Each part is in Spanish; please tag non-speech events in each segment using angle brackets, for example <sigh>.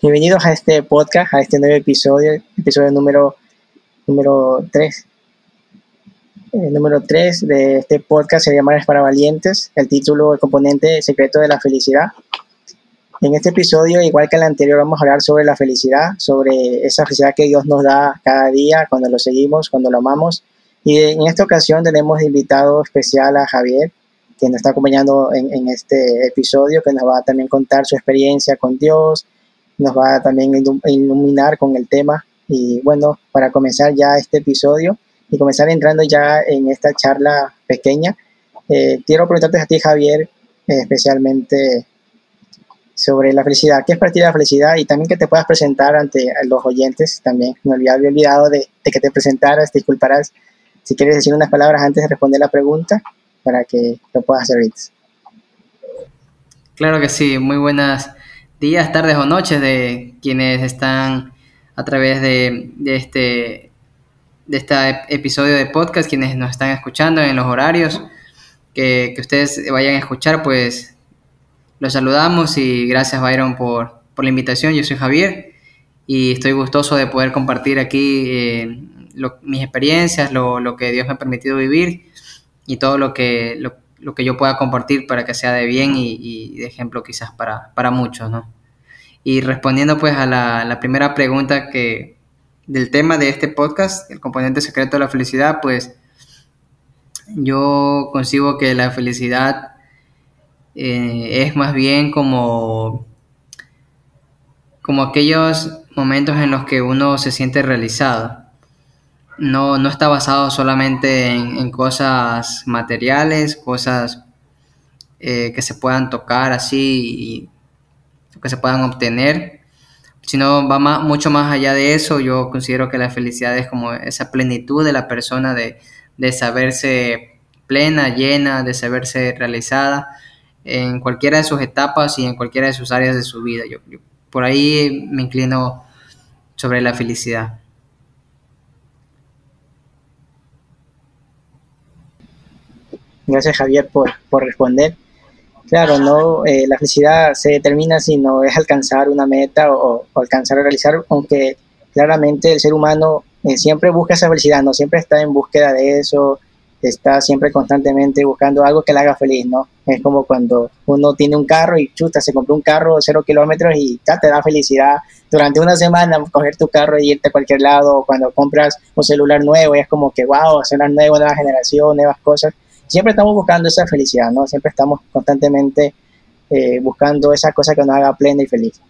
Bienvenidos a este podcast, a este nuevo episodio, episodio número, número 3. El número 3 de este podcast se llama Es para Valientes, el título, el componente secreto de la felicidad. En este episodio, igual que el anterior, vamos a hablar sobre la felicidad, sobre esa felicidad que Dios nos da cada día cuando lo seguimos, cuando lo amamos. Y en esta ocasión tenemos invitado especial a Javier, que nos está acompañando en, en este episodio, que nos va a también contar su experiencia con Dios, nos va a también iluminar con el tema. Y bueno, para comenzar ya este episodio y comenzar entrando ya en esta charla pequeña, eh, quiero preguntarte a ti, Javier, eh, especialmente sobre la felicidad. ¿Qué es para ti la felicidad? Y también que te puedas presentar ante los oyentes. También me había olvidado de, de que te presentaras, te disculparás. Si quieres decir unas palabras antes de responder la pregunta, para que lo puedas hacer. Claro que sí, muy buenas días, tardes o noches de quienes están a través de, este de este episodio de podcast, quienes nos están escuchando en los horarios que, ustedes vayan a escuchar, pues los saludamos y gracias Byron por, por la invitación. Yo soy Javier y estoy gustoso de poder compartir aquí eh, mis experiencias, lo, lo, que Dios me ha permitido vivir y todo lo que, lo que yo pueda compartir para que sea de bien y, de ejemplo quizás para, para muchos, ¿no? Y respondiendo pues a la, la, primera pregunta que del tema de este podcast, el componente secreto de la felicidad, pues yo consigo que la felicidad eh, es más bien como, como aquellos momentos en los que uno se siente realizado no, no está basado solamente en, cosas materiales, cosas eh, que se puedan tocar así y que se puedan obtener, sino va mucho más allá de eso. Yo considero que la felicidad es como esa plenitud de la persona de, saberse plena, llena, de saberse realizada en cualquiera de sus etapas y en cualquiera de sus áreas de su vida. yo por ahí me inclino sobre la felicidad. Gracias Javier por, por responder. Claro, no, eh, la felicidad se determina si no es alcanzar una meta o, alcanzar a realizar, aunque claramente el ser humano eh, siempre busca esa felicidad, no siempre está en búsqueda de eso, está siempre constantemente buscando algo que le haga feliz, ¿no? Es como cuando uno tiene un carro y chuta, se compró un carro cero kilómetros y ya te da felicidad durante una semana coger tu carro y irte a cualquier lado, o cuando compras un celular nuevo y es como que, wow, celular nuevo, nueva generación, nuevas cosas siempre estamos buscando esa felicidad, ¿no? Siempre estamos constantemente eh, buscando esa cosa que nos haga plena y feliz.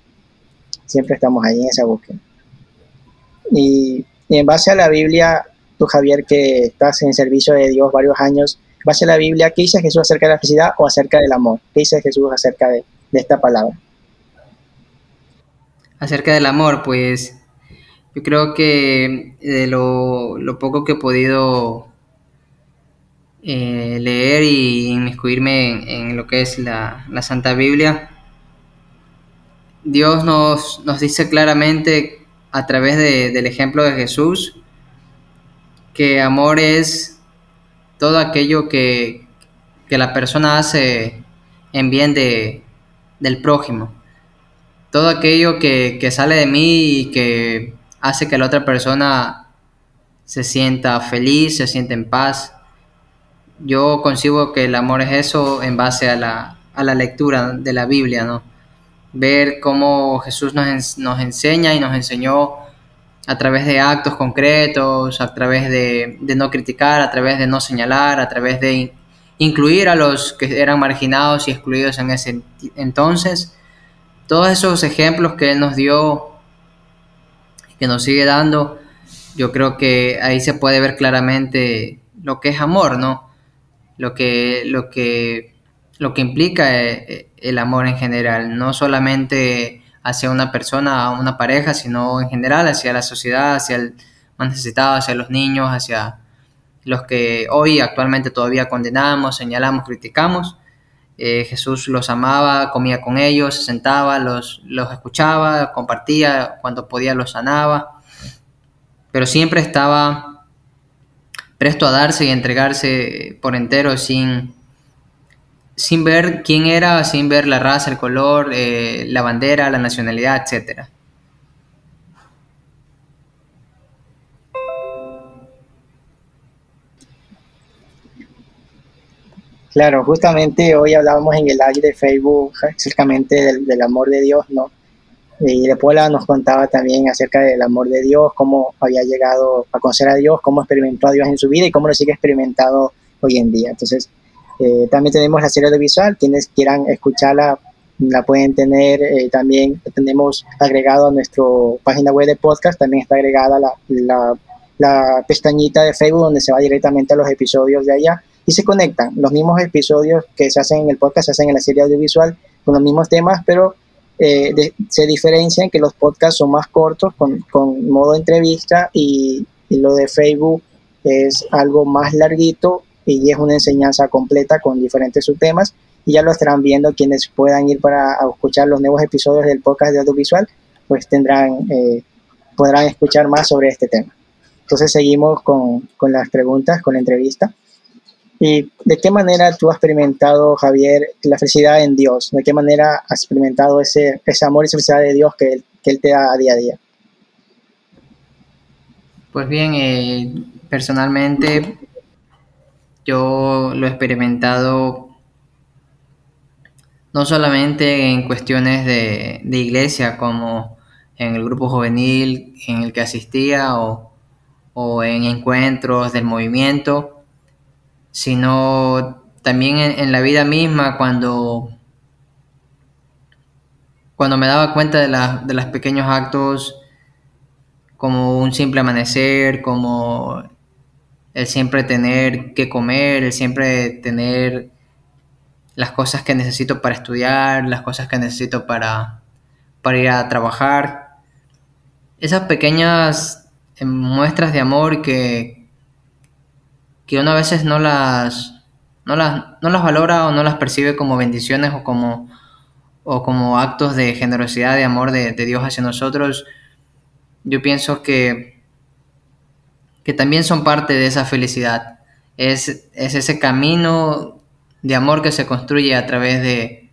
Siempre estamos ahí en esa búsqueda. Y, en base a la Biblia, tú Javier, que estás en servicio de Dios varios años, en base a la Biblia, ¿qué dice Jesús acerca de la felicidad o acerca del amor? ¿Qué dice Jesús acerca de, esta palabra? Acerca del amor, pues yo creo que de lo, lo poco que he podido eh, leer y inmiscuirme en, lo que es la, Santa Biblia, Dios nos, nos dice claramente a través del ejemplo de Jesús que amor es todo aquello que, que la persona hace en bien de, del prójimo. Todo aquello que, que sale de mí y que hace que la otra persona se sienta feliz, se sienta en paz, yo consigo que el amor es eso en base a la, a la lectura de la Biblia, ¿no? Ver cómo Jesús nos, nos enseña y nos enseñó a través de actos concretos, a través de, de, no criticar, a través de no señalar, a través de incluir a los que eran marginados y excluidos en ese entonces. Todos esos ejemplos que Él nos dio, que nos sigue dando, yo creo que ahí se puede ver claramente lo que es amor, ¿no? Lo que, lo que, lo que implica eh, eh, el amor en general, no solamente hacia una persona, una pareja, sino en general hacia la sociedad, hacia el más necesitado, hacia los niños, hacia los que hoy actualmente todavía condenamos, señalamos, criticamos. Eh, Jesús los amaba, comía con ellos, se sentaba, los, los escuchaba, compartía, cuando podía los sanaba, pero siempre estaba presto a darse y entregarse por entero sin, sin ver quién era, sin ver la raza, el color, eh, la bandera, la nacionalidad, etcétera. Claro, justamente hoy hablábamos en el live de Facebook acercamente del, del amor de Dios, ¿no? Y de Pola nos contaba también acerca del amor de Dios, cómo había llegado a conocer a Dios, cómo experimentó a Dios en su vida y cómo lo sigue experimentado hoy en día. Entonces, eh, también tenemos la serie audiovisual, quienes quieran escucharla la pueden tener, eh, también tenemos agregado a nuestra página web de podcast, también está agregada la, la, la pestañita de Facebook donde se va directamente a los episodios de allá y se conectan. Los mismos episodios que se hacen en el podcast se hacen en la serie audiovisual con los mismos temas, pero eh, se diferencian que los podcasts son más cortos con, con modo entrevista y, y, lo de Facebook es algo más larguito y es una enseñanza completa con diferentes subtemas y ya lo estarán viendo quienes puedan ir para escuchar los nuevos episodios del podcast de audiovisual pues tendrán eh, podrán escuchar más sobre este tema. Entonces seguimos con, con las preguntas con la entrevista ¿Y de qué manera tú has experimentado, Javier, la felicidad en Dios? ¿De qué manera has experimentado ese, ese amor y esa felicidad de Dios que Él, que él te da a día a día? Pues bien, eh, personalmente yo lo he experimentado no solamente en cuestiones de, de, iglesia, como en el grupo juvenil en el que asistía o, o en encuentros del movimiento, sino también en, la vida misma cuando, cuando me daba cuenta de, la, de los pequeños actos como un simple amanecer, como el siempre tener que comer, el siempre tener las cosas que necesito para estudiar, las cosas que necesito para, para ir a trabajar. Esas pequeñas eh, muestras de amor que, que uno a veces no las, no las, no las valora o no las percibe como bendiciones o como, o como actos de generosidad, de amor de, de Dios hacia nosotros, yo pienso que, que también son parte de esa felicidad. Es, es ese camino de amor que se construye a través de,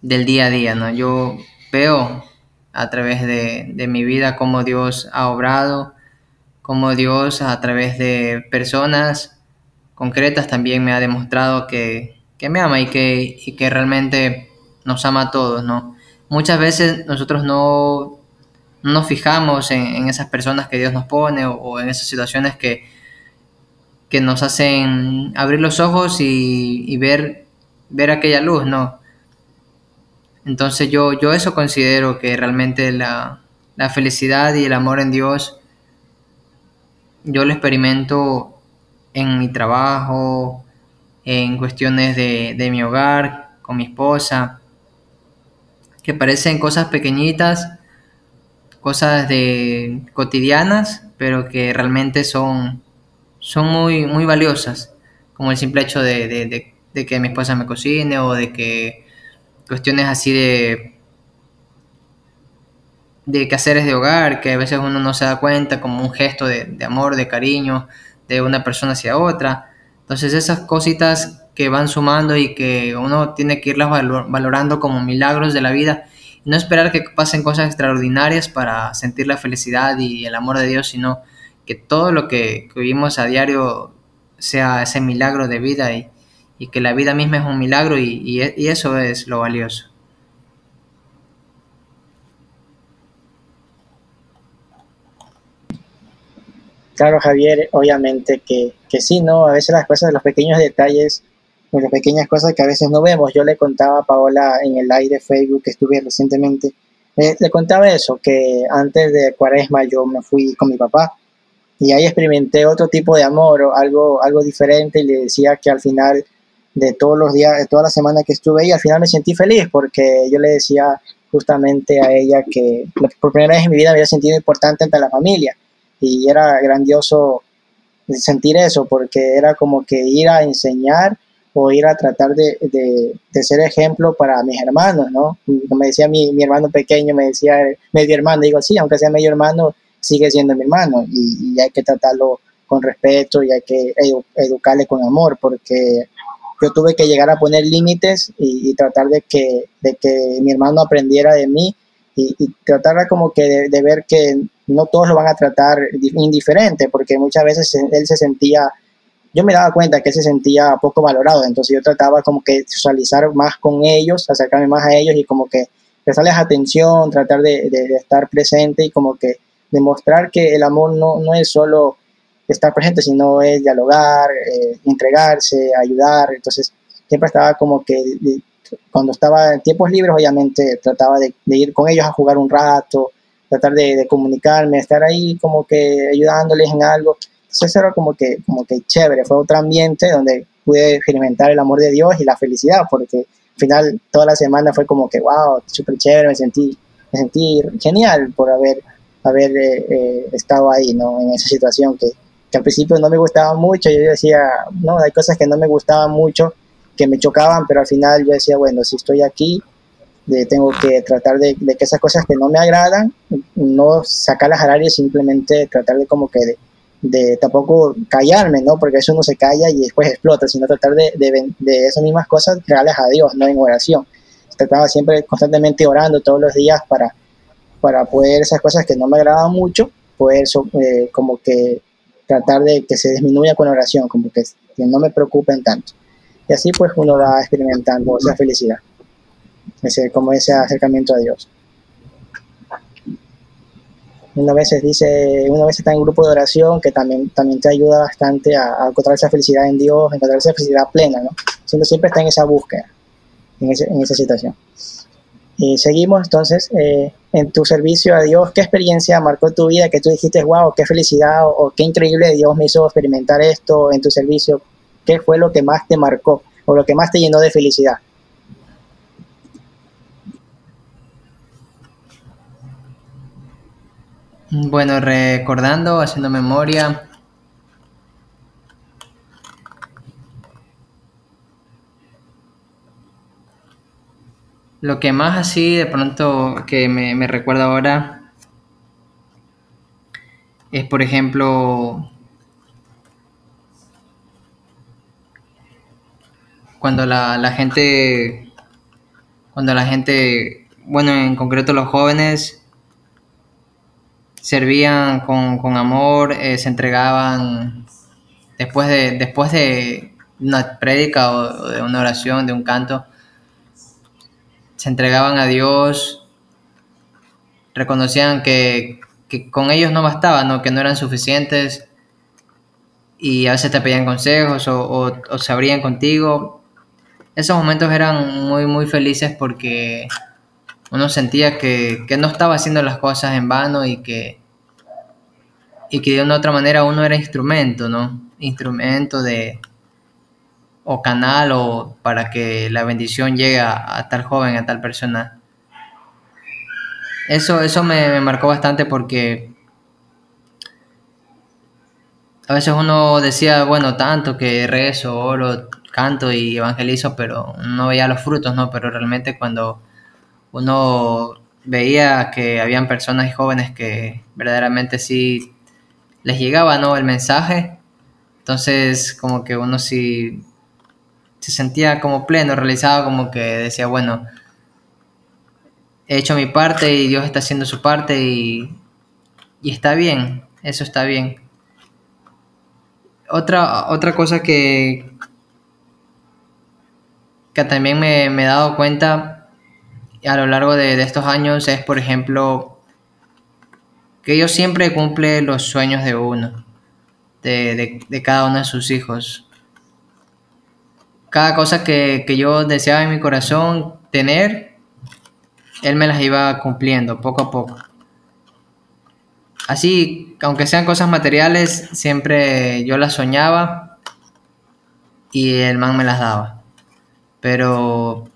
del día a día. ¿no? Yo veo a través de, de mi vida cómo Dios ha obrado, cómo Dios a través de personas concretas también me ha demostrado que, que me ama y que, y que realmente nos ama a todos, ¿no? Muchas veces nosotros no, no nos fijamos en, en, esas personas que Dios nos pone o, o, en esas situaciones que, que nos hacen abrir los ojos y, y ver, ver aquella luz, ¿no? Entonces yo, yo eso considero que realmente la, la felicidad y el amor en Dios yo lo experimento en mi trabajo, en cuestiones de, de mi hogar, con mi esposa, que parecen cosas pequeñitas, cosas de cotidianas, pero que realmente son, son muy, muy valiosas, como el simple hecho de, de, que mi esposa me cocine o de que cuestiones así de de quehaceres de hogar, que a veces uno no se da cuenta como un gesto de amor, de cariño, de una persona hacia otra. Entonces esas cositas que van sumando y que uno tiene que irlas valorando como milagros de la vida no esperar que pasen cosas extraordinarias para sentir la felicidad y el amor de Dios, sino que todo lo que, vivimos a diario sea ese milagro de vida y, que la vida misma es un milagro y eso es lo valioso. Claro, Javier, obviamente que, que sí, ¿no? A veces las cosas, los pequeños detalles, las pequeñas cosas que a veces no vemos. Yo le contaba a Paola en el live de Facebook que estuve recientemente, eh, le contaba eso, que antes de Cuaresma yo me fui con mi papá y ahí experimenté otro tipo de amor, o algo, algo diferente y le decía que al final de todos los días, de toda la semana que estuve ahí, al final me sentí feliz porque yo le decía justamente a ella que por primera vez en mi vida me había sentido importante ante la familia y era grandioso sentir eso porque era como que ir a enseñar o ir a tratar de, de, ser ejemplo para mis hermanos, ¿no? Me decía mi, mi, hermano pequeño, me decía medio hermano, digo, sí, aunque sea medio hermano, sigue siendo mi hermano y, y hay que tratarlo con respeto y hay que edu educarle con amor porque yo tuve que llegar a poner límites y, tratar de que, de que mi hermano aprendiera de mí y, y tratar como que de, ver que no todos lo van a tratar indiferente, porque muchas veces él se sentía, yo me daba cuenta que él se sentía poco valorado, entonces yo trataba como que socializar más con ellos, acercarme más a ellos y como que prestarles atención, tratar de, de, estar presente y como que demostrar que el amor no, no es solo estar presente, sino es dialogar, eh, entregarse, ayudar. Entonces, siempre estaba como que, cuando estaba en tiempos libres, obviamente trataba de, ir con ellos a jugar un rato, tratar de, comunicarme, estar ahí como que ayudándoles en algo. Entonces, eso era como que, como que chévere, fue otro ambiente donde pude experimentar el amor de Dios y la felicidad, porque al final toda la semana fue como que, wow, súper chévere, me sentí, me sentí genial por haber, haber eh, eh, estado ahí, ¿no? En esa situación que, que al principio no me gustaba mucho, yo decía, no, hay cosas que no me gustaban mucho, que me chocaban, pero al final yo decía, bueno, si estoy aquí, tengo que tratar de, que esas cosas que no me agradan, no sacarlas al aire, simplemente tratar de como que de, tampoco callarme, ¿no? Porque eso uno se calla y después explota, sino tratar de, de, esas mismas cosas reales a Dios, no en oración. Trataba siempre constantemente orando todos los días para, para poder esas cosas que no me agradaban mucho, poder eh, como que tratar de que se disminuya con oración, como que, no me preocupen tanto. Y así pues uno va experimentando esa felicidad, ese, como ese acercamiento a Dios. Una vez dice, una vez está en un grupo de oración que también, también te ayuda bastante a, encontrar esa felicidad en Dios, encontrar esa felicidad plena, ¿no? Siempre, siempre está en esa búsqueda, en, en esa situación. Y seguimos entonces eh, en tu servicio a Dios. ¿Qué experiencia marcó tu vida que tú dijiste, wow, qué felicidad o, qué increíble Dios me hizo experimentar esto en tu servicio? ¿Qué fue lo que más te marcó o lo que más te llenó de felicidad? Bueno, recordando, haciendo memoria, Lo que más así de pronto que me, recuerda ahora es, por ejemplo, cuando la, gente, cuando la gente, bueno, en concreto los jóvenes, servían con, amor, eh, se entregaban después de, después de una prédica o de una oración, de un canto, se entregaban a Dios, reconocían que, con ellos no bastaba, ¿no? que no eran suficientes y a veces te pedían consejos o, se abrían contigo. Esos momentos eran muy, muy felices porque uno sentía que, que, no estaba haciendo las cosas en vano y que, y que de una u otra manera uno era instrumento, ¿no? Instrumento de, o canal o para que la bendición llegue a, tal joven, a tal persona. Eso, eso me, marcó bastante porque a veces uno decía, bueno, tanto que rezo, oro, canto y evangelizo, pero no veía los frutos, ¿no? Pero realmente cuando uno veía que habían personas y jóvenes que verdaderamente sí les llegaba, ¿no? El mensaje, entonces como que uno sí se sentía como pleno, realizado, como que decía, bueno, he hecho mi parte y Dios está haciendo su parte y, y está bien, eso está bien. Otra, otra cosa que, que también me, he dado cuenta a lo largo de, estos años es, por ejemplo, que Dios siempre cumple los sueños de uno, de, de cada uno de sus hijos cada cosa que, yo deseaba en mi corazón tener, Él me las iba cumpliendo poco a poco. Así, aunque sean cosas materiales, siempre yo las soñaba y el man me las daba. Pero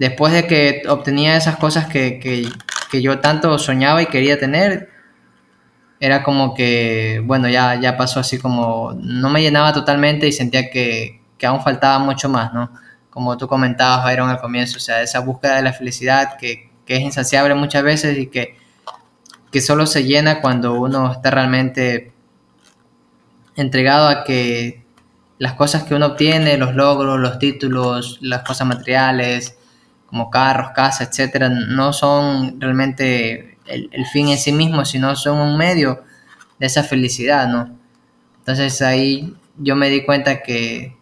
después de que obtenía esas cosas que, que, yo tanto soñaba y quería tener, era como que, bueno, ya, ya pasó así como, no me llenaba totalmente y sentía que, que aún faltaba mucho más, ¿no? Como tú comentabas, Byron, al comienzo, o sea, esa búsqueda de la felicidad que, que es insaciable muchas veces y que, que solo se llena cuando uno está realmente entregado a que las cosas que uno obtiene, los logros, los títulos, las cosas materiales, como carros, casas, etcétera, no son realmente el, fin en sí mismo, sino son un medio de esa felicidad, ¿no? Entonces ahí yo me di cuenta que,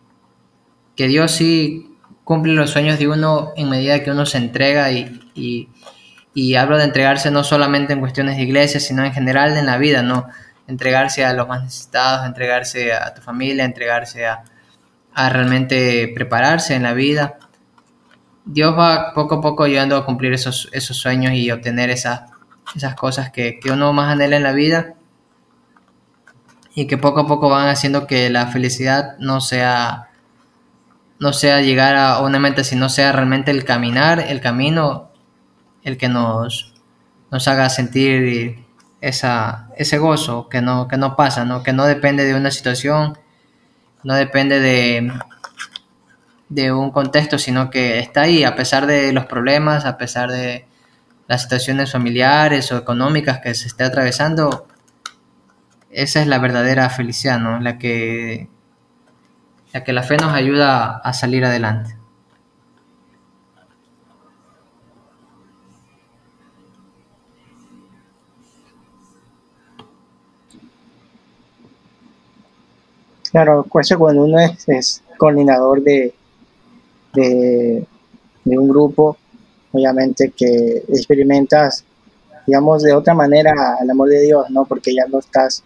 que Dios sí cumple los sueños de uno en medida que uno se entrega y, y, y hablo de entregarse no solamente en cuestiones de iglesia, sino en general en la vida, ¿no? entregarse a los más necesitados, entregarse a tu familia, entregarse a, a realmente prepararse en la vida. Dios va poco a poco ayudando a cumplir esos, esos sueños y obtener esas, esas cosas que, que uno más anhela en la vida y que poco a poco van haciendo que la felicidad no sea no sea llegar a una meta, sino sea realmente el caminar, el camino, el que nos, nos haga sentir esa, ese gozo que no, que no pasa, ¿no? que no depende de una situación, no depende de, de un contexto, sino que está ahí a pesar de los problemas, a pesar de las situaciones familiares o económicas que se esté atravesando. Esa es la verdadera felicidad, ¿no? La que, la que la fe nos ayuda a salir adelante. Claro, cuando uno es, es coordinador de, de, de, un grupo, obviamente que experimentas, digamos, de otra manera el amor de Dios, ¿no? Porque ya no estás,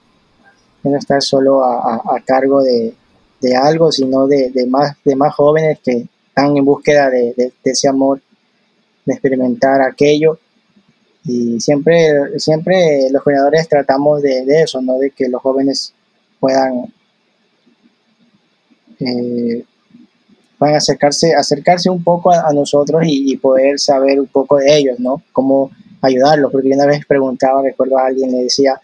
ya no estás solo a, cargo de, de, algo, sino de, de, más, de más jóvenes que están en búsqueda de, de ese amor, de experimentar aquello. Y siempre, siempre los coordinadores tratamos de, eso, ¿no? De que los jóvenes puedan eh, van a acercarse, acercarse un poco a, a nosotros y, y, poder saber un poco de ellos, ¿no? Cómo ayudarlos, porque una vez preguntaba, recuerdo a alguien, le decía,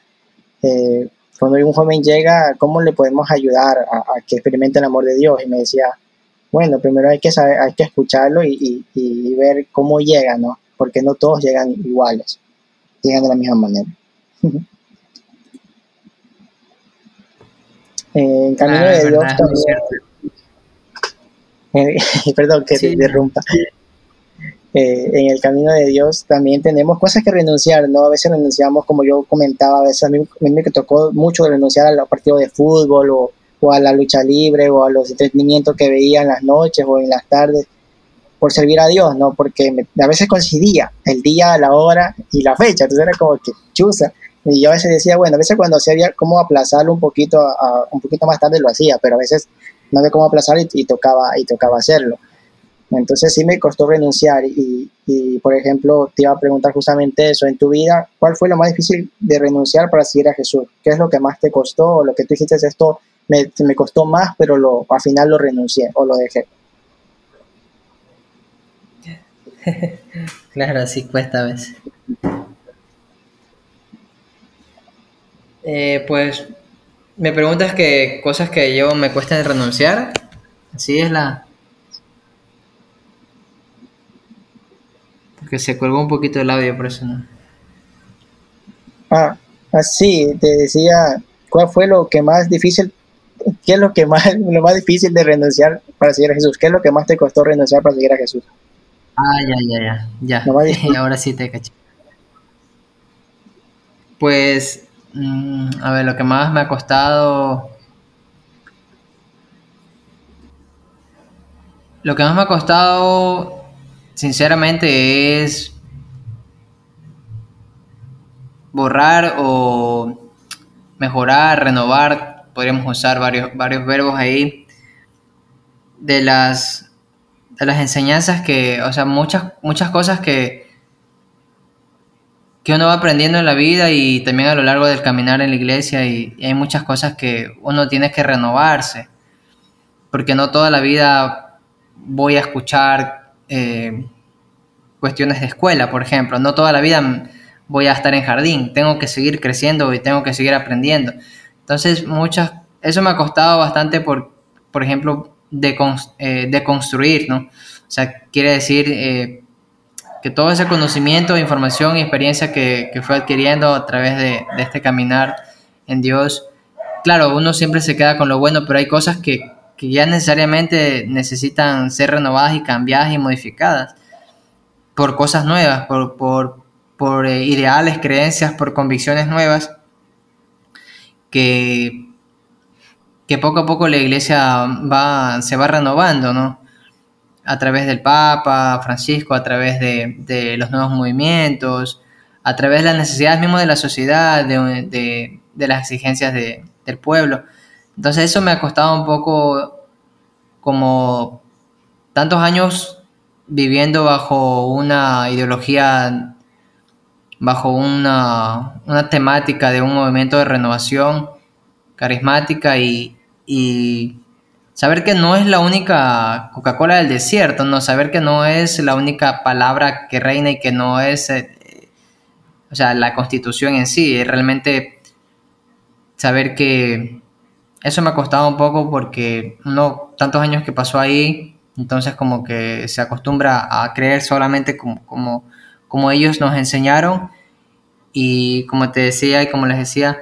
eh, cuando un joven llega, ¿cómo le podemos ayudar a, a, que experimente el amor de Dios? Y me decía, bueno, primero hay que saber, hay que escucharlo y, y, y ver cómo llega, ¿no? Porque no todos llegan iguales, llegan de la misma manera. <laughs> en camino ah, de Dios verdad, también, <laughs> perdón que sí. te interrumpa. Eh, en el camino de Dios también tenemos cosas que renunciar, ¿no? A veces renunciamos, como yo comentaba, a veces a mí, a mí me tocó mucho renunciar a los partidos de fútbol o, o, a la lucha libre o a los entretenimientos que veía en las noches o en las tardes por servir a Dios, ¿no? Porque me, a veces coincidía el día, la hora y la fecha, entonces era como que chusa. Y yo a veces decía, bueno, a veces cuando hacía cómo aplazarlo un poquito, a, un poquito más tarde lo hacía, pero a veces no había cómo aplazar y, y, tocaba, y tocaba hacerlo. Entonces sí me costó renunciar y, y, por ejemplo, te iba a preguntar justamente eso, en tu vida, ¿cuál fue lo más difícil de renunciar para seguir a Jesús? ¿Qué es lo que más te costó o lo que tú dijiste esto me, me costó más, pero lo, al final lo renuncié o lo dejé? <laughs> claro, sí cuesta a veces. Eh, pues me preguntas que cosas que yo me cuesta renunciar. Así es la. Porque se colgó un poquito el audio, por eso no. Ah, así, te decía, ¿cuál fue lo que más difícil, qué es lo que más, <laughs> lo más difícil de renunciar para seguir a Jesús? ¿Qué es lo que más te costó renunciar para seguir a Jesús? Ah, ya, ya, ya, ya. <laughs> ahora sí te caché. Pues Mm, a ver, lo que más me ha costado... Lo que más me ha costado, sinceramente, es borrar o mejorar, renovar, podríamos usar varios, varios verbos ahí, de las, de las enseñanzas que, o sea, muchas, muchas cosas que, que uno va aprendiendo en la vida y también a lo largo del caminar en la iglesia y, hay muchas cosas que uno tiene que renovarse, porque no toda la vida voy a escuchar eh, cuestiones de escuela, por ejemplo, no toda la vida voy a estar en jardín, tengo que seguir creciendo y tengo que seguir aprendiendo. Entonces, muchas, eso me ha costado bastante por, por ejemplo, de, eh, construir, ¿no? O sea, quiere decir... Eh, que todo ese conocimiento, información y experiencia que, que fue adquiriendo a través de, de, este caminar en Dios, claro, uno siempre se queda con lo bueno, pero hay cosas que, que ya necesariamente necesitan ser renovadas y cambiadas y modificadas por cosas nuevas, por, por, por eh, ideales, creencias, por convicciones nuevas, que, que poco a poco la iglesia va, se va renovando, ¿no? A través del Papa Francisco, a través de, los nuevos movimientos, a través de las necesidades mismas de la sociedad, de, las exigencias del pueblo. Entonces eso me ha costado un poco como tantos años viviendo bajo una ideología, bajo una, una temática de un movimiento de renovación carismática y saber que no es la única Coca-Cola del desierto, no saber que no es la única palabra que reina y que no es, eh, o sea, la constitución en sí, realmente saber que eso me ha costado un poco porque uno, tantos años que pasó ahí, entonces como que se acostumbra a creer solamente como, como, como ellos nos enseñaron. Y como te decía y como les decía,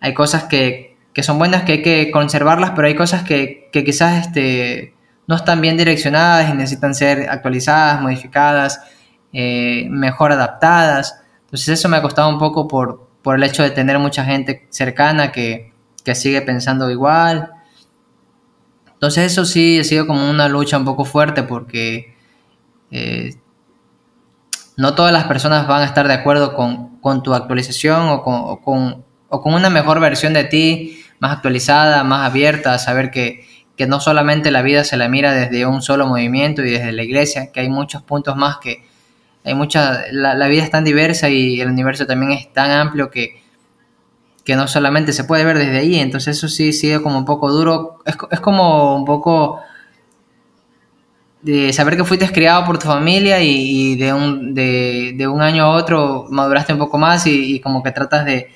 hay cosas que, que son buenas que hay que conservarlas, pero hay cosas que, que quizás este, no están bien direccionadas y necesitan ser actualizadas, modificadas, eh, mejor adaptadas. Entonces eso me ha costado un poco por, por el hecho de tener mucha gente cercana que, que sigue pensando igual. Entonces eso sí ha sido como una lucha un poco fuerte porque eh, no todas las personas van a estar de acuerdo con, con tu actualización o con, o, con, o con, una mejor versión de ti, más actualizada, más abierta, a saber que, que, no solamente la vida se la mira desde un solo movimiento y desde la iglesia, que hay muchos puntos más que hay mucha, la, la vida es tan diversa y el universo también es tan amplio que, que no solamente se puede ver desde ahí, entonces eso sí sigue como un poco duro, es, es como un poco de saber que fuiste criado por tu familia y, de, un, de, de, un año a otro maduraste un poco más y como que tratas de,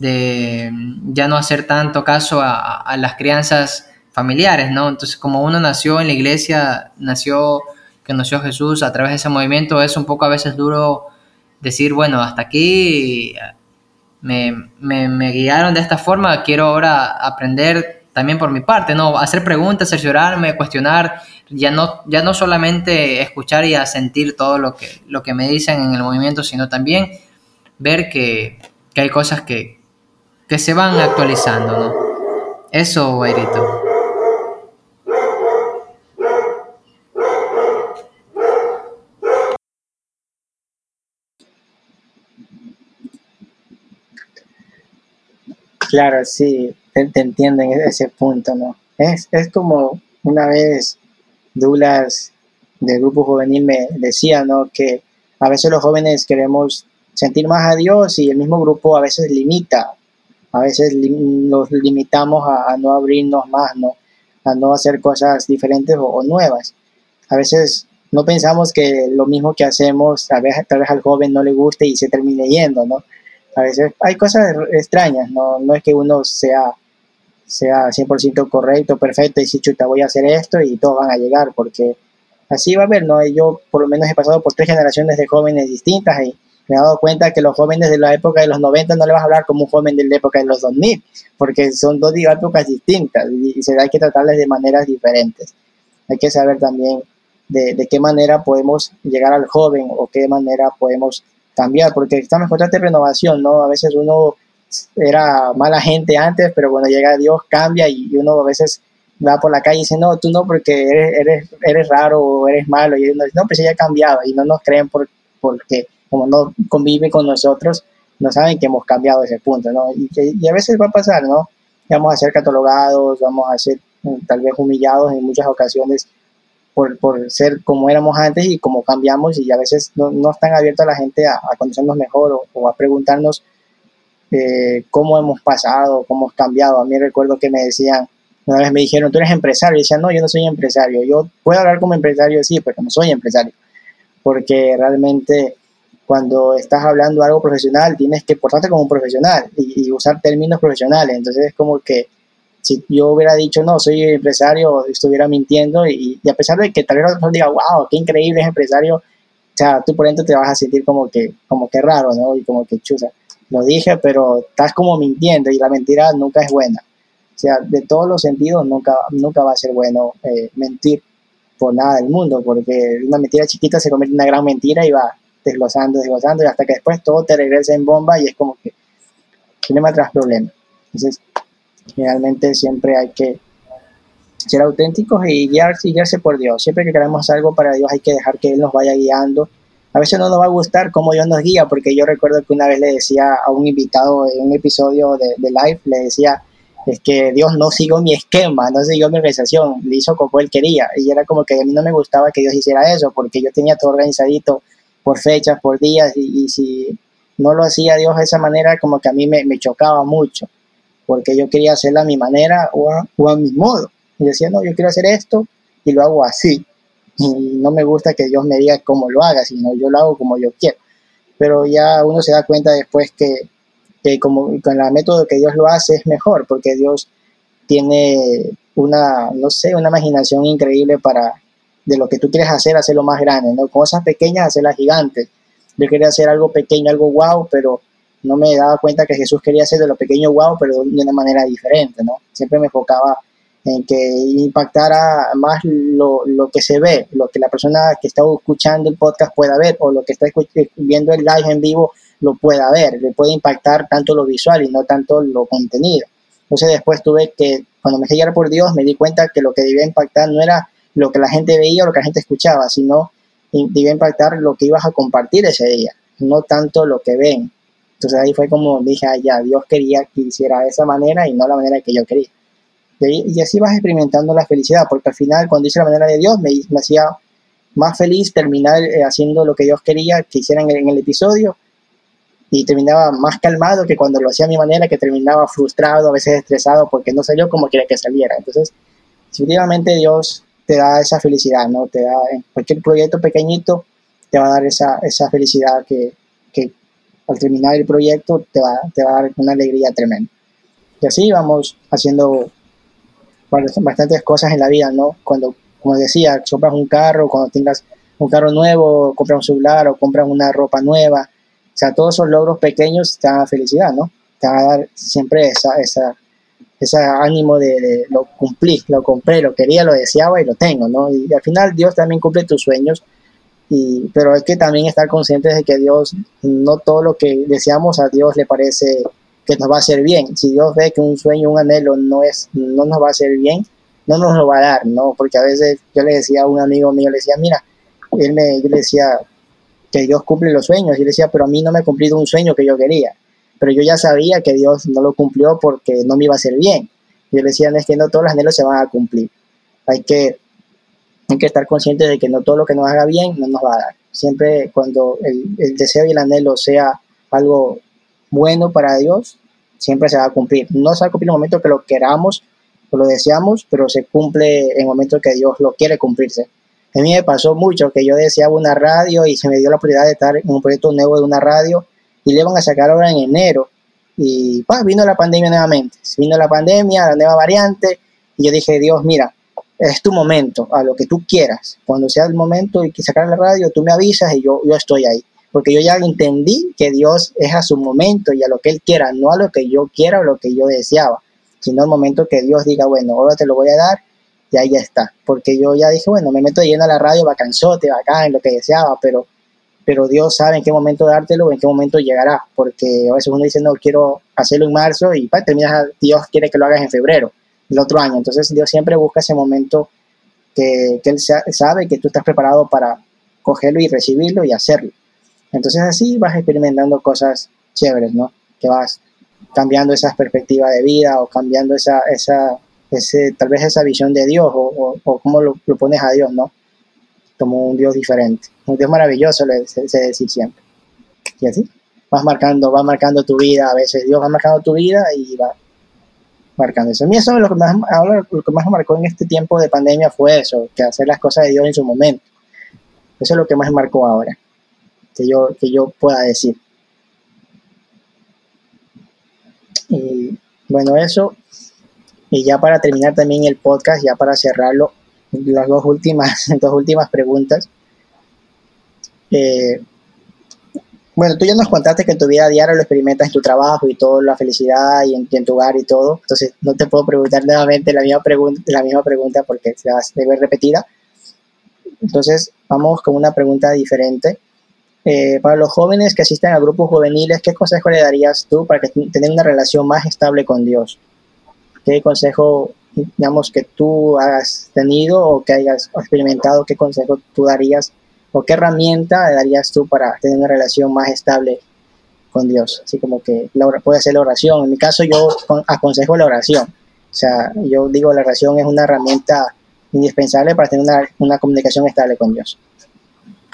de, ya no hacer tanto caso a, a, las crianzas familiares, ¿no? Entonces como uno nació en la iglesia, nació, que nació Jesús a través de ese movimiento, es un poco a veces duro decir, bueno, hasta aquí me, me, me, guiaron de esta forma, quiero ahora aprender también por mi parte, ¿no? Hacer preguntas, cerciorarme, cuestionar, ya no, ya no solamente escuchar y a sentir todo lo que, lo que me dicen en el movimiento, sino también ver que, que hay cosas que, que se van actualizando, ¿no? Eso, Guairito. Claro, sí, te, te entiendo en ese punto, ¿no? Es, es como una vez Douglas del grupo juvenil me decía, ¿no? Que a veces los jóvenes queremos sentir más a Dios y el mismo grupo a veces limita, a veces nos limitamos a, a, no abrirnos más, ¿no? A no hacer cosas diferentes o, nuevas. A veces no pensamos que lo mismo que hacemos, tal vez, tal vez al joven no le guste y se termine yendo, ¿no? a veces hay cosas extrañas, no, no es que uno sea, sea 100% correcto, perfecto y si chuta voy a hacer esto y todos van a llegar, porque así va a haber, ¿no? Yo por lo menos he pasado por tres generaciones de jóvenes distintas y me he dado cuenta que los jóvenes de la época de los 90 no le vas a hablar como un joven de la época de los 2000, porque son dos épocas distintas y, y hay que tratarles de maneras diferentes. Hay que saber también de, de qué manera podemos llegar al joven o qué manera podemos cambiar, porque estamos en constante renovación, ¿no? A veces uno era mala gente antes, pero cuando llega Dios cambia y uno a veces va por la calle y dice, no, tú no, porque eres, eres, eres raro o eres malo, y uno dice, no, pues ella ha cambiado, y no nos creen por, porque como no convive con nosotros, no saben que hemos cambiado ese punto, ¿no? Y, que, y a veces va a pasar, ¿no? Vamos a ser catalogados, vamos a ser mm, tal vez humillados en muchas ocasiones por, por, ser como éramos antes y como cambiamos y a veces no, no están abiertos a la gente a, a conocernos mejor o, o a preguntarnos eh, cómo hemos pasado, cómo hemos cambiado. A mí recuerdo que me decían, una vez me dijeron, tú eres empresario. Y decía, no, yo no soy empresario. Yo puedo hablar como empresario, sí, pero no soy empresario. Porque realmente cuando estás hablando algo profesional, tienes que portarte como un profesional y, usar términos profesionales. Entonces es como que si yo hubiera dicho, no, soy empresario, estuviera mintiendo y, a pesar de que tal vez la persona diga, wow, qué increíble es empresario, o sea, tú por dentro te vas a sentir como que, como que raro, ¿no? Y como que chusa. Lo dije, pero estás como mintiendo y la mentira nunca es buena. O sea, de todos los sentidos nunca, nunca va a ser bueno eh, mentir por nada del mundo, porque una mentira chiquita se convierte en una gran mentira y va desglosando, desglosando, y hasta que después todo te regresa en bomba y es como que problema tras problema. Entonces, realmente siempre hay que ser auténticos y guiarse, y guiarse por Dios. Siempre que queremos algo para Dios hay que dejar que Él nos vaya guiando. A veces no nos va a gustar cómo Dios nos guía, porque yo recuerdo que una vez le decía a un invitado en un episodio de, de live, le decía, es que Dios no siguió mi esquema, no siguió mi organización, le hizo como Él quería. Y era como que a mí no me gustaba que Dios hiciera eso, porque yo tenía todo organizadito por fechas, por días, y, si no lo hacía Dios de esa manera, como que a mí me, chocaba mucho, porque yo quería hacerlo a mi manera o a, o a mi modo. Y decía, no, yo quiero hacer esto y lo hago así. Y no me gusta que Dios me diga cómo lo haga, sino yo lo hago como yo quiero. Pero ya uno se da cuenta después que, que como con el método que Dios lo hace es mejor, porque Dios tiene una, no sé, una imaginación increíble para de lo que tú quieres hacer, hacerlo más grande, ¿no? Cosas pequeñas, hacerlas gigantes. Yo quería hacer algo pequeño, algo guau, pero no me daba cuenta que Jesús quería hacer de lo pequeño guau, pero de una manera diferente, ¿no? Siempre me enfocaba en que impactara más lo, lo, que se ve, lo que la persona que está escuchando el podcast pueda ver o lo que está viendo el live en vivo lo pueda ver, le puede impactar tanto lo visual y no tanto lo contenido. Entonces después tuve que, cuando me dejé por Dios, me di cuenta que lo que debía impactar no era lo que la gente veía o lo que la gente escuchaba, sino debía impactar lo que ibas a compartir ese día, no tanto lo que ven. Entonces ahí fue como dije, ah, ya, Dios quería que hiciera de esa manera y no la manera que yo quería. Y, así vas experimentando la felicidad, porque al final cuando hice la manera de Dios me, me hacía más feliz terminar eh, haciendo lo que Dios quería que hiciera en el, episodio y terminaba más calmado que cuando lo hacía a mi manera, que terminaba frustrado, a veces estresado porque no salió como quería que saliera. Entonces, definitivamente Dios te da esa felicidad, ¿no? Te da, en cualquier proyecto pequeñito, te va a dar esa, esa felicidad que, que al terminar el proyecto te va, te va a dar una alegría tremenda. Y así vamos haciendo bastantes cosas en la vida, ¿no? Cuando, como decía, compras un carro, cuando tengas un carro nuevo, compras un celular o compras una ropa nueva, o sea, todos esos logros pequeños te dan felicidad, ¿no? Te van a dar siempre esa, esa, ese ánimo de, lo cumplí, lo compré, lo quería, lo deseaba y lo tengo, ¿no? Y, al final Dios también cumple tus sueños, y, pero hay que también estar conscientes de que Dios, no todo lo que deseamos a Dios le parece que nos va a hacer bien. Si Dios ve que un sueño, un anhelo no, es, no nos va a hacer bien, no nos lo va a dar, ¿no? Porque a veces yo le decía a un amigo mío, le decía, mira, él me, yo decía que Dios cumple los sueños, y le decía, pero a mí no me ha cumplido un sueño que yo quería, pero yo ya sabía que Dios no lo cumplió porque no me iba a hacer bien. Y yo le decía, es que no todos los anhelos se van a cumplir. Hay que, hay que estar conscientes de que no todo lo que nos haga bien no nos va a dar. Siempre cuando el, el deseo y el anhelo sea algo bueno para Dios, siempre se va a cumplir. No se va a cumplir en el momento que lo queramos o lo deseamos, pero se cumple en el momento que Dios lo quiere cumplirse. A mí me pasó mucho que yo deseaba una radio y se me dio la oportunidad de estar en un proyecto nuevo de una radio y le van a sacar ahora en enero. Y pues, vino la pandemia nuevamente. Vino la pandemia, la nueva variante, y yo dije, Dios, mira, es tu momento, a lo que tú quieras. Cuando sea el momento y que sacar la radio, tú me avisas y yo, yo estoy ahí porque yo ya entendí que Dios es a su momento y a lo que Él quiera, no a lo que yo quiera o lo que yo deseaba, sino al momento que Dios diga, bueno, ahora te lo voy a dar y ahí ya está. Porque yo ya dije, bueno, me meto lleno a la radio, bacanzote, bacán, lo que deseaba, pero, pero Dios sabe en qué momento dártelo, en qué momento llegará, porque a veces uno dice, no, quiero hacerlo en marzo y pues, terminas, Dios quiere que lo hagas en febrero, el otro año. Entonces Dios siempre busca ese momento que, que Él sabe que tú estás preparado para cogerlo y recibirlo y hacerlo. Entonces así vas experimentando cosas chéveres, ¿no? Que vas cambiando esa perspectiva de vida o cambiando esa, esa ese, tal vez esa visión de Dios o, o, cómo lo, pones a Dios, ¿no? Como un Dios diferente. Un Dios maravilloso, le se, decir siempre. Y así, vas marcando, vas marcando tu vida, a veces Dios va marcando tu vida y va marcando eso. A mí eso lo que más, ahora, lo que más me marcó en este tiempo de pandemia fue eso, que hacer las cosas de Dios en su momento. Eso es lo que más me marcó ahora que yo, que yo pueda decir. Y bueno, eso. Y ya para terminar también el podcast, ya para cerrarlo, las dos últimas, <laughs> dos últimas preguntas. Eh, bueno, tú ya nos contaste que en tu vida diaria lo experimentas en tu trabajo y toda la felicidad y en, en, tu hogar y todo. Entonces, no te puedo preguntar nuevamente la misma pregunta, la misma pregunta porque se va a ver repetida. Entonces, vamos con una pregunta diferente. Eh, para los jóvenes que asisten a grupos juveniles, ¿qué consejo le darías tú para que tener una relación más estable con Dios? ¿Qué consejo, digamos, que tú has tenido o que hayas experimentado, qué consejo tú darías o qué herramienta darías tú para tener una relación más estable con Dios? Así como que puede ser la oración. En mi caso, yo aconsejo la oración. O sea, yo digo la oración es una herramienta indispensable para tener una, una comunicación estable con Dios.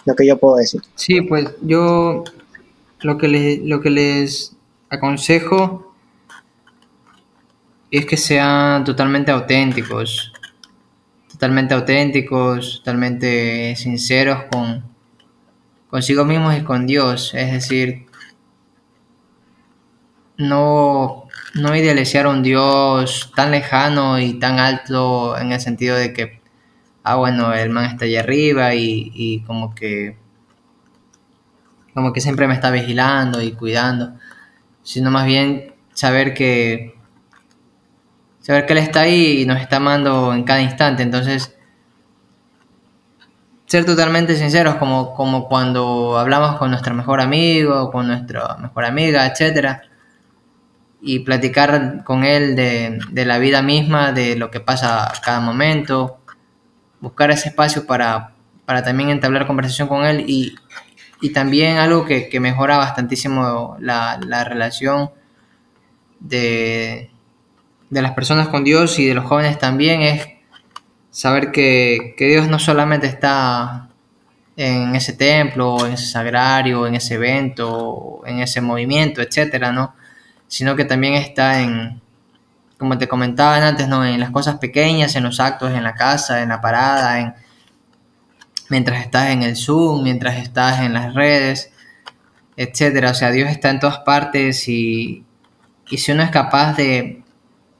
Lo que yo puedo decir. Sí, pues yo lo que les, lo que les aconsejo es que sean totalmente auténticos, totalmente auténticos, totalmente sinceros con consigo mismos y con Dios, es decir, no, no idealizar a un Dios tan lejano y tan alto en el sentido de que, ah, bueno, el man está allá arriba y, y como que, como que siempre me está vigilando y cuidando, sino más bien saber que, saber que Él está ahí y nos está amando en cada instante, entonces ser totalmente sinceros, como, como cuando hablamos con nuestro mejor amigo, con nuestra mejor amiga, etcétera y platicar con él de, la vida misma, de lo que pasa cada momento, buscar ese espacio para, también entablar conversación con él y, también algo que, mejora bastantísimo la, relación de, de, las personas con Dios y de los jóvenes también es saber que, que Dios no solamente está en ese templo, en ese sagrario, en ese evento, en ese movimiento, etcétera, ¿no? sino que también está en, como te comentaban antes, ¿no? en las cosas pequeñas, en los actos, en la casa, en la parada, en, mientras estás en el Zoom, mientras estás en las redes, etcétera. O sea, Dios está en todas partes y, y si uno es capaz de,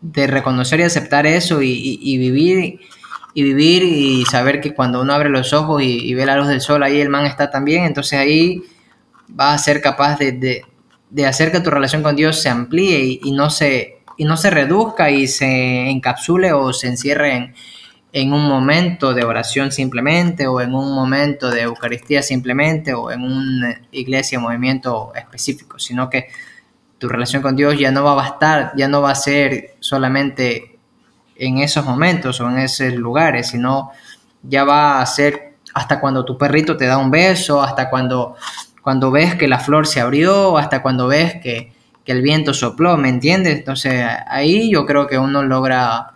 de reconocer y aceptar eso y, y, vivir y vivir y saber que cuando uno abre los ojos y, ve la luz del sol, ahí el man está también, entonces ahí va a ser capaz de, de hacer que tu relación con Dios se amplíe y, no, se, y no se reduzca y se encapsule o se encierre en, en un momento de oración simplemente o en un momento de Eucaristía simplemente o en una iglesia, movimiento específico, sino que tu relación con Dios ya no va a bastar, ya no va a ser solamente en esos momentos o en esos lugares, sino ya va a ser hasta cuando tu perrito te da un beso, hasta cuando cuando ves que la flor se abrió, hasta cuando ves que, el viento sopló, ¿me entiendes? Entonces ahí yo creo que uno logra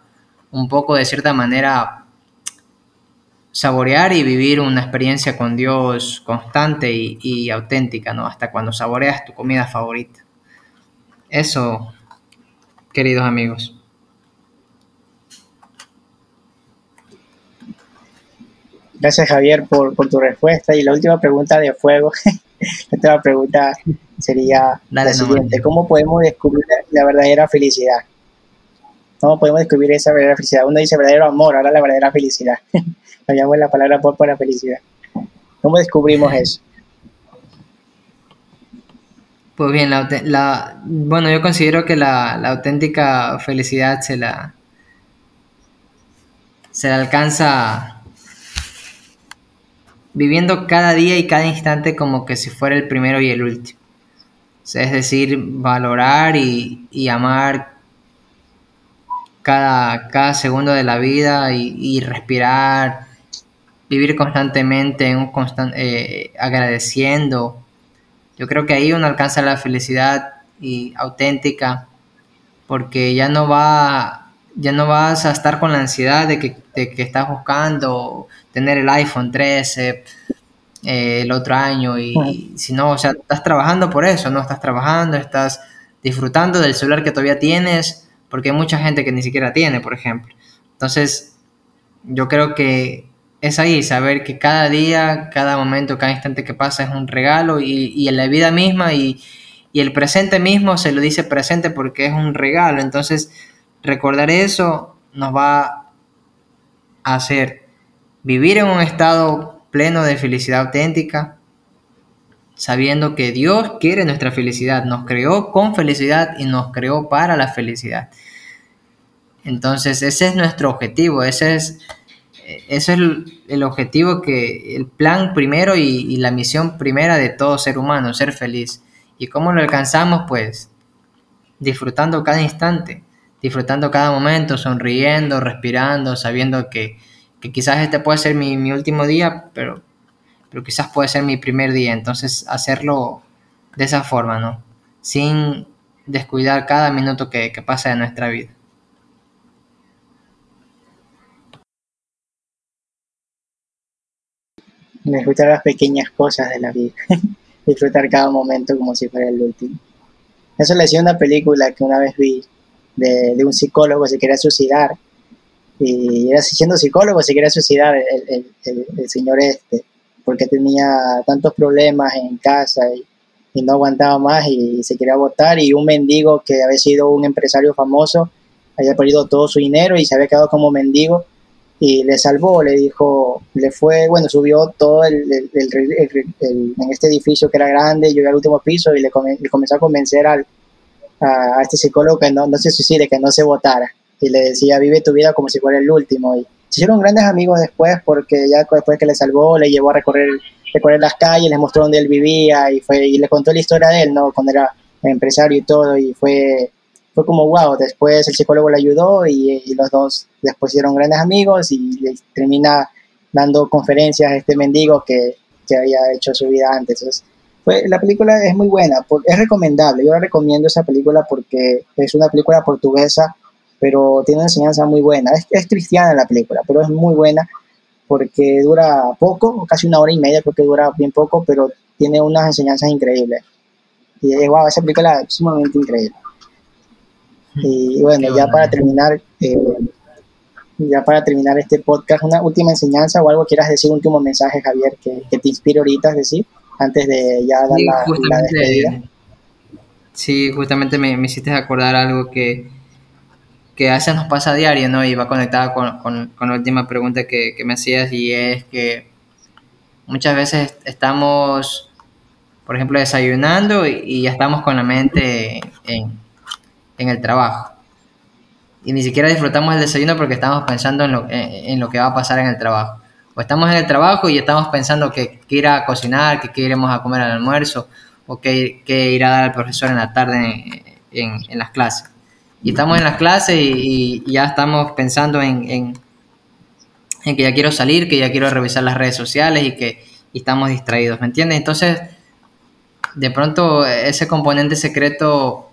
un poco de cierta manera saborear y vivir una experiencia con Dios constante y, y, auténtica, ¿no? Hasta cuando saboreas tu comida favorita. Eso, queridos amigos. Gracias Javier por, por tu respuesta. Y la última pregunta de fuego <laughs> Esta pregunta sería la siguiente. ¿Cómo podemos descubrir la verdadera felicidad? ¿Cómo podemos descubrir esa verdadera felicidad? Uno dice verdadero amor, ahora la verdadera felicidad. <laughs> Cambiamos la palabra por para felicidad. ¿Cómo descubrimos eso? Pues bien, la, bueno, yo considero que la, la, auténtica felicidad se la, se alcanza viviendo cada día y cada instante como que si fuera el primero y el último. es decir, valorar y, amar cada, cada, segundo de la vida y, respirar, vivir constantemente, en un eh, agradeciendo. Yo creo que ahí uno alcanza la felicidad y auténtica porque ya no va ya no vas a estar con la ansiedad de que, de que estás buscando tener el iPhone 13 eh, el otro año y, si no, o sea, estás trabajando por eso, ¿no? Estás trabajando, estás disfrutando del celular que todavía tienes, porque hay mucha gente que ni siquiera tiene, por ejemplo. Entonces, yo creo que es ahí, saber que cada día, cada momento, cada instante que pasa es un regalo y, y en la vida misma y, y el presente mismo se lo dice presente porque es un regalo. Entonces, recordar eso nos va a hacer vivir en un estado pleno de felicidad auténtica, sabiendo que Dios quiere nuestra felicidad, nos creó con felicidad y nos creó para la felicidad. Entonces ese es nuestro objetivo, ese es, ese es el, objetivo que, el plan primero y, la misión primera de todo ser humano, ser feliz. ¿Y cómo lo alcanzamos? Pues disfrutando cada instante, disfrutando cada momento, sonriendo, respirando, sabiendo que, que quizás este puede ser mi, mi último día, pero pero quizás puede ser mi primer día, entonces hacerlo de esa forma, ¿no? Sin descuidar cada minuto que, pasa en nuestra vida. Disfrutar las pequeñas cosas de la vida, <laughs> disfrutar cada momento como si fuera el último. Eso le decía una película que una vez vi de, un psicólogo que se quería suicidar. Y era siendo psicólogo se quería suicidar el, el señor este porque tenía tantos problemas en casa y, no aguantaba más y se quería votar y un mendigo que había sido un empresario famoso había perdido todo su dinero y se había quedado como mendigo y le salvó, le dijo, le fue, bueno, subió todo el, en este edificio que era grande, llegó al último piso y le, comenzó a convencer al, a, este psicólogo que no, no se suicide, que no se votara y le decía, vive tu vida como si fuera el último y se hicieron grandes amigos después porque ya después que le salvó, le llevó a recorrer, recorrer las calles, les mostró dónde él vivía y, fue, y le contó la historia de él, ¿no? Cuando era empresario y todo y fue, fue como wow. Después el psicólogo le ayudó y, los dos después hicieron grandes amigos y termina dando conferencias a este mendigo que, que había hecho su vida antes. Entonces, fue, la película es muy buena, es recomendable. Yo la recomiendo esa película porque es una película portuguesa pero tiene una enseñanza muy buena. Es, cristiana la película, pero es muy buena porque dura poco, casi una hora y media, creo que dura bien poco, pero tiene unas enseñanzas increíbles. Y es wow, esa película es sumamente increíble. Y bueno, ya para terminar, eh, ya para terminar este podcast, una última enseñanza o algo quieras decir, un último mensaje, Javier, que, te inspire ahorita, es decir, antes de ya dar la, despedida. Sí, justamente me, me hiciste acordar algo que, que a veces nos pasa a diario, ¿no? Y va conectada con, con, la última pregunta que, que, me hacías y es que muchas veces estamos, por ejemplo, desayunando y, ya estamos con la mente en, en, el trabajo. Y ni siquiera disfrutamos el desayuno porque estamos pensando en lo, en, lo que va a pasar en el trabajo. O estamos en el trabajo y estamos pensando que, que ir a cocinar, que, que iremos a comer al almuerzo o que, que ir a dar al profesor en la tarde en, en las clases y estamos en las clases y, ya estamos pensando en, en, que ya quiero salir, que ya quiero revisar las redes sociales y que estamos distraídos, ¿me entiendes? Entonces, de pronto ese componente secreto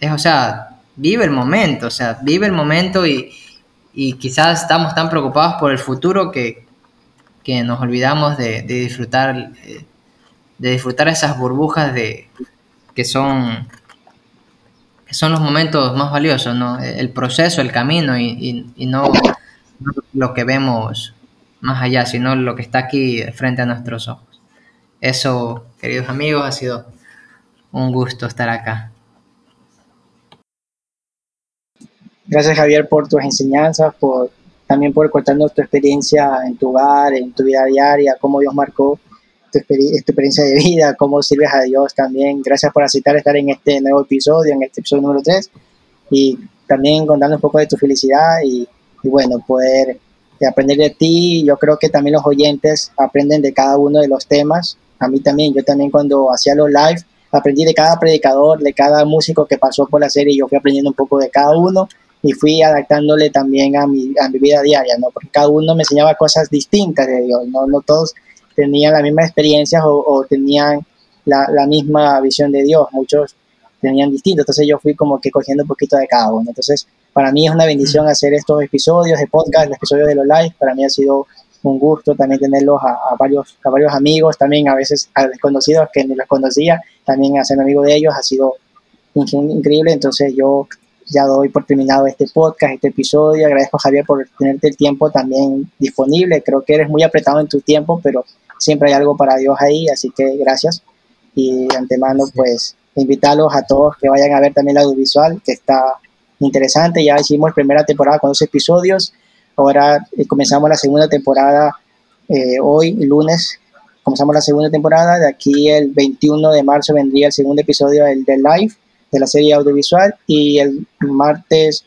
es, o sea, vive el momento, o sea, vive el momento y, y quizás estamos tan preocupados por el futuro que, que nos olvidamos de, de disfrutar de disfrutar esas burbujas de que son son los momentos más valiosos, ¿no? El proceso, el camino y, no, lo que vemos más allá, sino lo que está aquí frente a nuestros ojos. Eso, queridos amigos, ha sido un gusto estar acá. Gracias Javier por tus enseñanzas, por también por contarnos tu experiencia en tu hogar, en tu vida diaria, cómo Dios marcó tu, experiencia de vida, cómo sirves a Dios también. Gracias por aceptar estar en este nuevo episodio, en este episodio número 3, y también contarnos un poco de tu felicidad y, bueno, poder aprender de ti. Yo creo que también los oyentes aprenden de cada uno de los temas. A mí también, yo también cuando hacía los live, aprendí de cada predicador, de cada músico que pasó por la serie, yo fui aprendiendo un poco de cada uno y fui adaptándole también a mi, a mi vida diaria, ¿no? Porque cada uno me enseñaba cosas distintas de Dios, ¿no? No todos tenían la misma experiencia o, tenían la, la, misma visión de Dios, muchos tenían distinto, entonces yo fui como que cogiendo un poquito de cada uno, entonces para mí es una bendición hacer estos episodios de podcast, los episodios de los live, para mí ha sido un gusto también tenerlos a, varios, a varios amigos, también a veces a desconocidos que ni los conocía, también hacer amigo de ellos ha sido increíble, entonces yo ya doy por terminado este podcast, este episodio. Agradezco a Javier por tenerte el tiempo también disponible. Creo que eres muy apretado en tu tiempo, pero siempre hay algo para Dios ahí, así que gracias. Y de antemano, pues, invitarlos a todos que vayan a ver también la audiovisual, que está interesante. Ya hicimos primera temporada con dos episodios. Ahora eh, comenzamos la segunda temporada eh, hoy, lunes, comenzamos la segunda temporada. De aquí el 21 de marzo vendría el segundo episodio del, del live de la serie audiovisual y el martes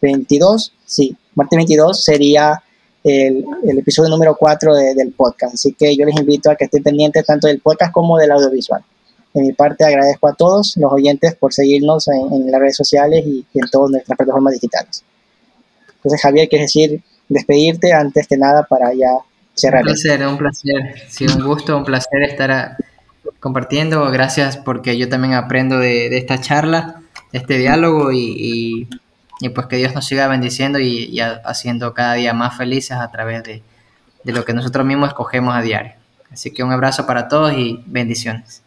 22, sí, martes 22 sería el, el episodio número 4 del podcast. Así que yo les invito a que estén pendientes tanto del podcast como del audiovisual. De mi parte agradezco a todos los oyentes por seguirnos en, las redes sociales y, en todas nuestras plataformas digitales. Entonces Javier, ¿quieres decir despedirte antes que nada para ya cerrar? Un placer, un placer. Sí, un gusto, un placer estar compartiendo. Gracias porque yo también aprendo de, esta charla, de este diálogo y, pues que Dios nos siga bendiciendo y, haciendo cada día más felices a través de, de lo que nosotros mismos escogemos a diario. Así que un abrazo para todos y bendiciones.